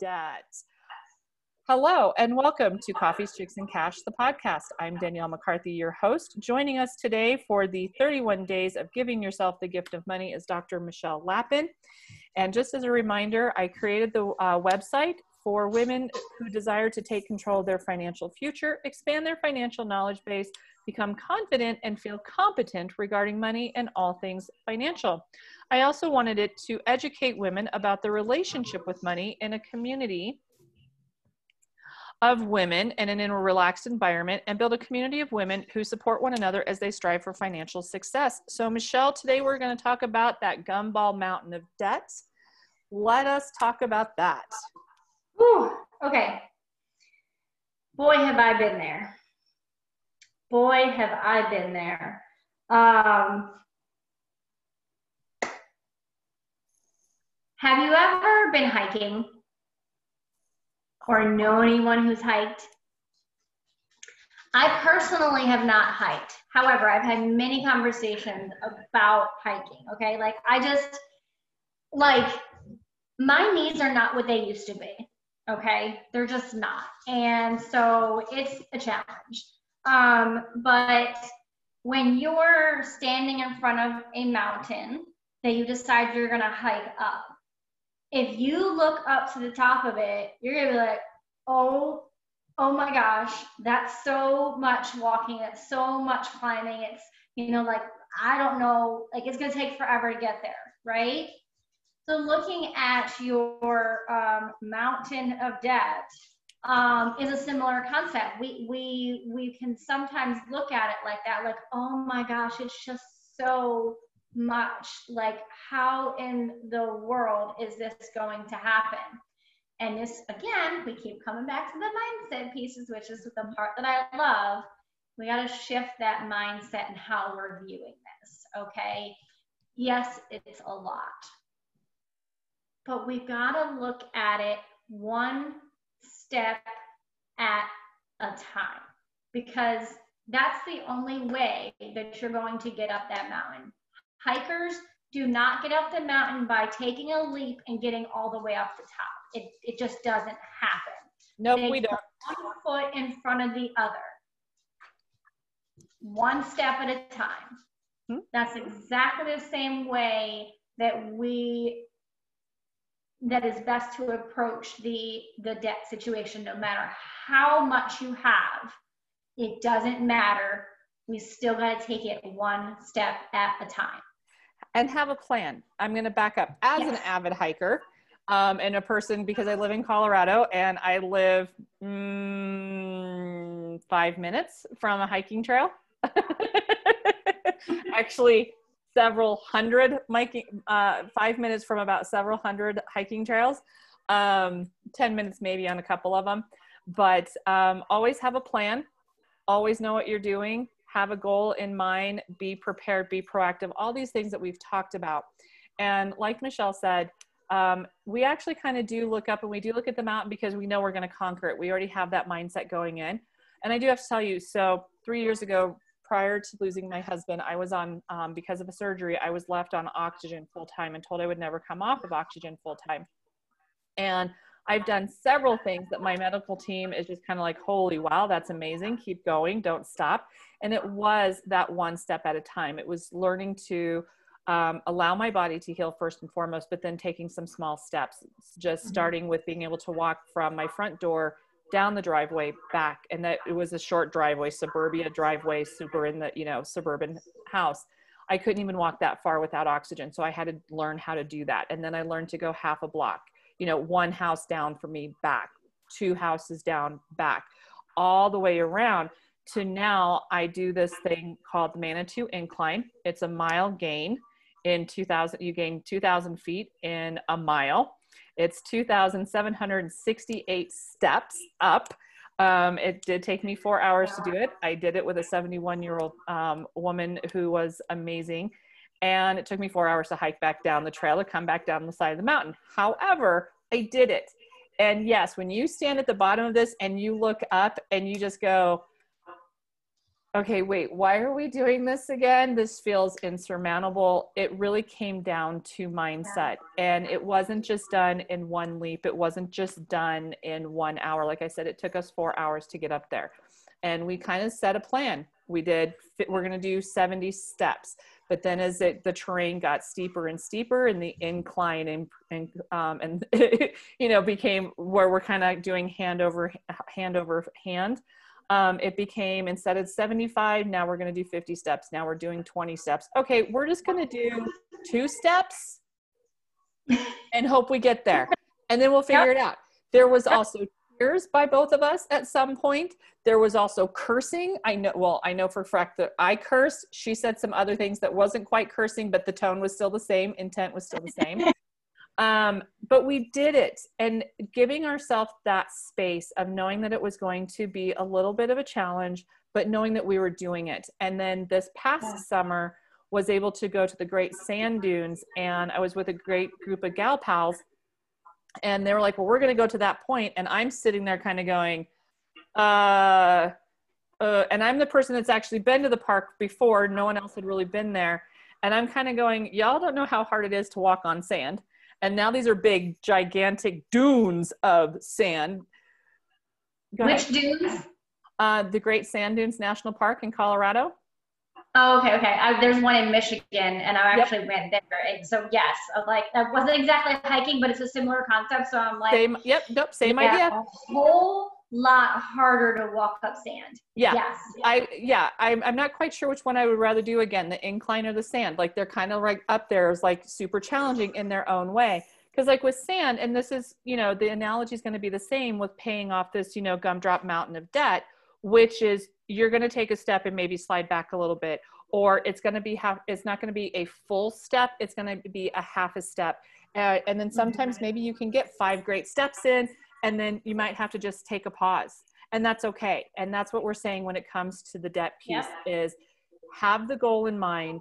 debt. Hello, and welcome to Coffees, Chicks, and Cash, the podcast. I'm Danielle McCarthy, your host. Joining us today for the 31 days of giving yourself the gift of money is Dr. Michelle Lappin. And just as a reminder, I created the uh, website for women who desire to take control of their financial future, expand their financial knowledge base, become confident, and feel competent regarding money and all things financial. I also wanted it to educate women about the relationship with money in a community of women and in a relaxed environment and build a community of women who support one another as they strive for financial success. So, Michelle, today we're going to talk about that gumball mountain of debt. Let us talk about that. Whew, okay. Boy, have I been there. Boy, have I been there. Um, have you ever been hiking or know anyone who's hiked? I personally have not hiked. However, I've had many conversations about hiking. Okay. Like, I just, like, my knees are not what they used to be. Okay. They're just not. And so it's a challenge. Um, but when you're standing in front of a mountain that you decide you're going to hike up, if you look up to the top of it, you're going to be like, oh, oh my gosh, that's so much walking. It's so much climbing. It's, you know, like, I don't know, like it's going to take forever to get there, right? So looking at your um, mountain of debt um, is a similar concept. We we we can sometimes look at it like that, like oh my gosh, it's just so much. Like how in the world is this going to happen? And this again, we keep coming back to the mindset pieces, which is the part that I love. We got to shift that mindset and how we're viewing this. Okay. Yes, it's a lot but we've got to look at it one step at a time because that's the only way that you're going to get up that mountain. Hikers do not get up the mountain by taking a leap and getting all the way up the top. It, it just doesn't happen. No, nope, we don't. One foot in front of the other, one step at a time. Hmm? That's exactly the same way that we that is best to approach the the debt situation no matter how much you have. It doesn't matter. We still got to take it one step at a time. And have a plan. I'm going to back up. As yes. an avid hiker um, and a person because i live in colorado and i live mm, five minutes from a hiking trail. Actually several hundred hiking, uh, five minutes from about several hundred hiking trails, um, 10 minutes maybe on a couple of them. But um, always have a plan, always know what you're doing, have a goal in mind, be prepared, be proactive, all these things that we've talked about. And like Michelle said, um, we actually kind of do look up and we do look at the mountain because we know we're going to conquer it. We already have that mindset going in. And I do have to tell you, so three years ago, prior to losing my husband, I was on, um, because of a surgery, I was left on oxygen full time and told I would never come off of oxygen full time. And I've done several things that my medical team is just kind of like, holy wow, that's amazing. Keep going, don't stop. And it was that one step at a time. It was learning to um, allow my body to heal first and foremost, but then taking some small steps, just mm-hmm. starting with being able to walk from my front door down the driveway back and that it was a short driveway suburbia driveway super in the you know suburban house. I couldn't even walk that far without oxygen so i had to learn how to do that. And then i learned to go half a block you know one house down for me back two houses down back all the way around to now i do this thing called the manitou incline. It's a mile gain in 2000 you gain 2000 feet in a mile it's 2,768 steps up. Um, it did take me four hours to do it. I did it with a 71 year old um, woman who was amazing. And it took me four hours to hike back down the trail to come back down the side of the mountain. However, I did it. And yes, when you stand at the bottom of this and you look up and you just go, okay, wait, why are we doing this again? This feels insurmountable. It really came down to mindset. And it wasn't just done in one leap, it wasn't just done in one hour. Like I said, it took us four hours to get up there. And we kind of set a plan. We did, we're going to do 70 steps. But then as it, the terrain got steeper and steeper and the incline and, and, um, and you know, became where we're kind of doing hand over hand over hand um, it became instead of 75 now we're going to do 50 steps. Now we're doing 20 steps. Okay we're just going to do two steps and hope we get there. And then we'll figure yep. it out. There was also tears by both of us at some point. There was also cursing. I know well i know for a fact that i cursed. She said some other things that wasn't quite cursing but the tone was still the same. Intent was still the same um, but we did it and giving ourselves that space of knowing that it was going to be a little bit of a challenge, but knowing that we were doing it. And then this past yeah. summer, was able to go to the great sand dunes and I was with a great group of gal pals and they were like, well, we're going to go to that point. And I'm sitting there kind of going, uh, uh, and I'm the person that's actually been to the park before. No one else had really been there. And I'm kind of going, y'all don't know how hard it is to walk on sand and now these are big gigantic dunes of sand. Go which ahead. dunes? Uh, the great sand dunes national park in colorado. Oh okay okay. I, there's one in michigan and i actually yep. went there. And so yes I'm like that wasn't exactly hiking but it's a similar concept so i'm like same yep yep same yeah, idea. Whole lot harder to walk up sand. Yeah. Yes. I yeah, I'm I'm not quite sure which one I would rather do again, the incline or the sand. Like they're kind of like up there is like super challenging in their own way. Because like with sand, and this is, you know, the analogy is going to be the same with paying off this, you know, gumdrop mountain of debt, which is you're going to take a step and maybe slide back a little bit, or it's going to be half. It's not going to be a full step. It's going to be a half a step, uh, and then sometimes mm-hmm. maybe you can get five great steps in, and then you might have to just take a pause and that's okay. And that's what we're saying when it comes to the debt piece is have the goal in mind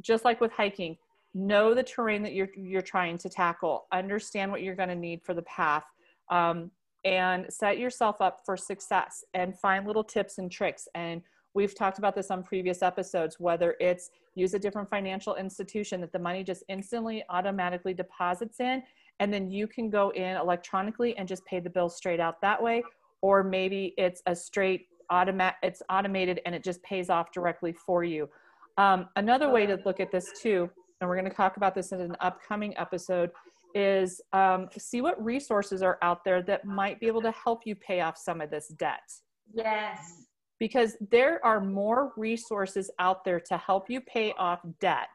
just like with hiking know the terrain that you're you're trying to tackle understand what you're going to need for the path um, and set yourself up for success and find little tips and tricks. And we've talked about this on previous episodes whether it's use a different financial institution that the money just instantly automatically deposits in and then you can go in electronically and just pay the bill straight out that way. Or maybe it's a straight automatic it's automated and it just pays off directly for you. Um, another way to look at this too and we're going to talk about this in an upcoming episode is um, see what resources are out there that might be able to help you pay off some of this debt. Yes. Because there are more resources out there to help you pay off debt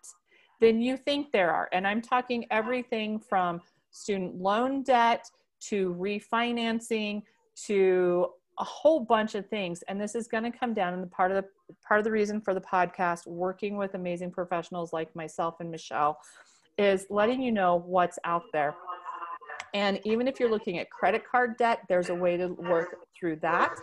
than you think there are. And i'm talking everything from student loan debt to refinancing to a whole bunch of things. And this is going to come down in the part of the part of the reason for the podcast working with amazing professionals like myself and michelle is letting you know what's out there. And even if you're looking at credit card debt there's a way to work through that.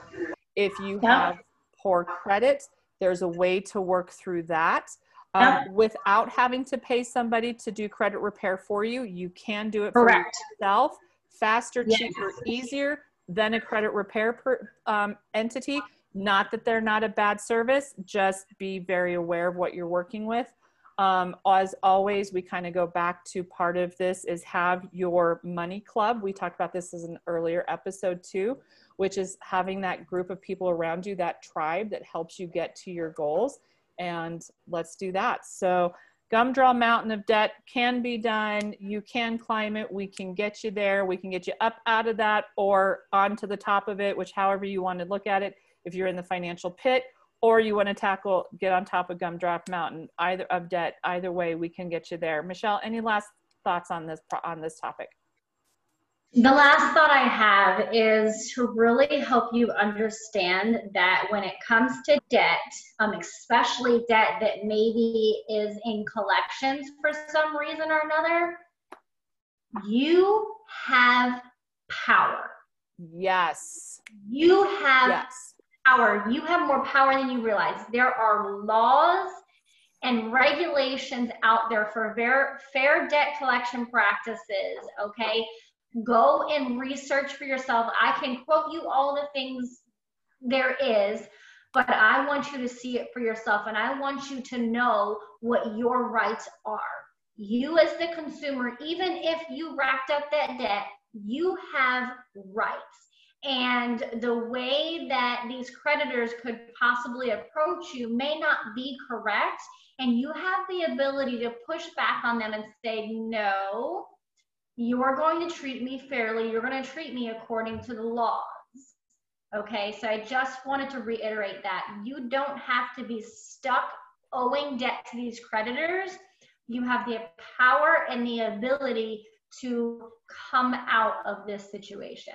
If you have poor credit there's a way to work through that um, without having to pay somebody to do credit repair for you. You can do it Correct. for yourself, faster, yes. cheaper, easier than a credit repair per, um, entity. Not that they're not a bad service, just be very aware of what you're working with. Um, as always, we kind of go back to part of this is have your money club. We talked about this as an earlier episode too, which is having that group of people around you, that tribe that helps you get to your goals and let's do that. So Gumdrop Mountain of Debt can be done. You can climb it. We can get you there. We can get you up out of that or onto the top of it, which however you want to look at it. If you're in the financial pit or you want to tackle, get on top of Gumdrop Mountain, either of debt, either way, we can get you there. Michelle, any last thoughts on this, on this topic? The last thought I have is to really help you understand that when it comes to debt, um, especially debt that maybe is in collections for some reason or another, you have power. Yes. You have yes. power. You have more power than you realize. There are laws and regulations out there for fair, fair debt collection practices, okay? Go and research for yourself. I can quote you all the things there is, but I want you to see it for yourself and I want you to know what your rights are. You, as the consumer, even if you racked up that debt, you have rights. And the way that these creditors could possibly approach you may not be correct. And you have the ability to push back on them and say, no, you are going to treat me fairly. You're going to treat me according to the laws. Okay, so I just wanted to reiterate that you don't have to be stuck owing debt to these creditors. You have the power and the ability to come out of this situation.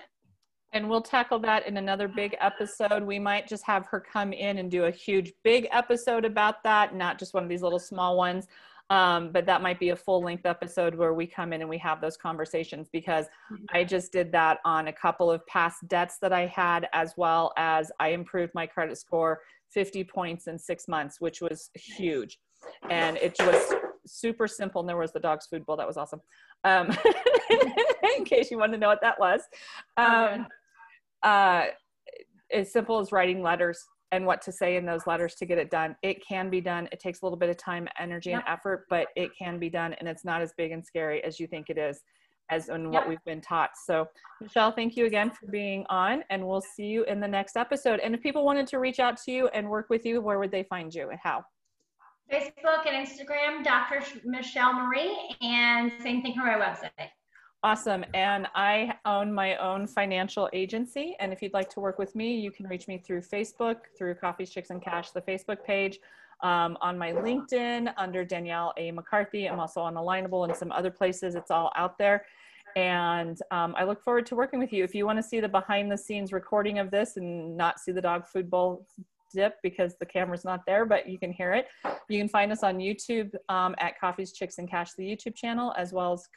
And we'll tackle that in another big episode. We might just have her come in and do a huge big episode about that, not just one of these little small ones. Um, but that might be a full length episode where we come in and we have those conversations because I just did that on a couple of past debts that I had, as well as I improved my credit score 50 points in six months, which was huge. And it was super simple. And there was the dog's food bowl. That was awesome. Um, in case you want to know what that was. Um, uh, as simple as writing letters and what to say in those letters to get it done. It can be done. It takes a little bit of time, energy, yep. and effort, but it can be done, and it's not as big and scary as you think it is, as in yep. what we've been taught. So, Michelle, thank you again for being on, and we'll see you in the next episode. And if people wanted to reach out to you and work with you, where would they find you and how? Facebook and Instagram, Dr. Michelle Marie, and same thing for my website. Awesome. And I own my own financial agency. And if you'd like to work with me, you can reach me through Facebook, through Coffee, Chicks, and Cash, the Facebook page, um, on my LinkedIn under Danielle A. McCarthy. I'm also on Alignable and some other places. It's all out there. And um, I look forward to working with you. If you want to see the behind the scenes recording of this and not see the dog food bowl dip because the camera's not there, but you can hear it. You can find us on YouTube um, at Coffees, Chicks, and Cash, the YouTube channel, as well as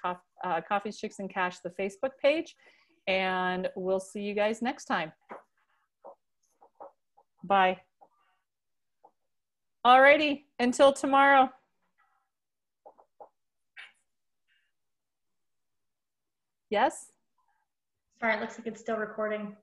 uh, Coffees, Chicks, and Cash, the Facebook page. And we'll see you guys next time. Bye. Alrighty, until tomorrow. Yes? Sorry, it looks like it's still recording.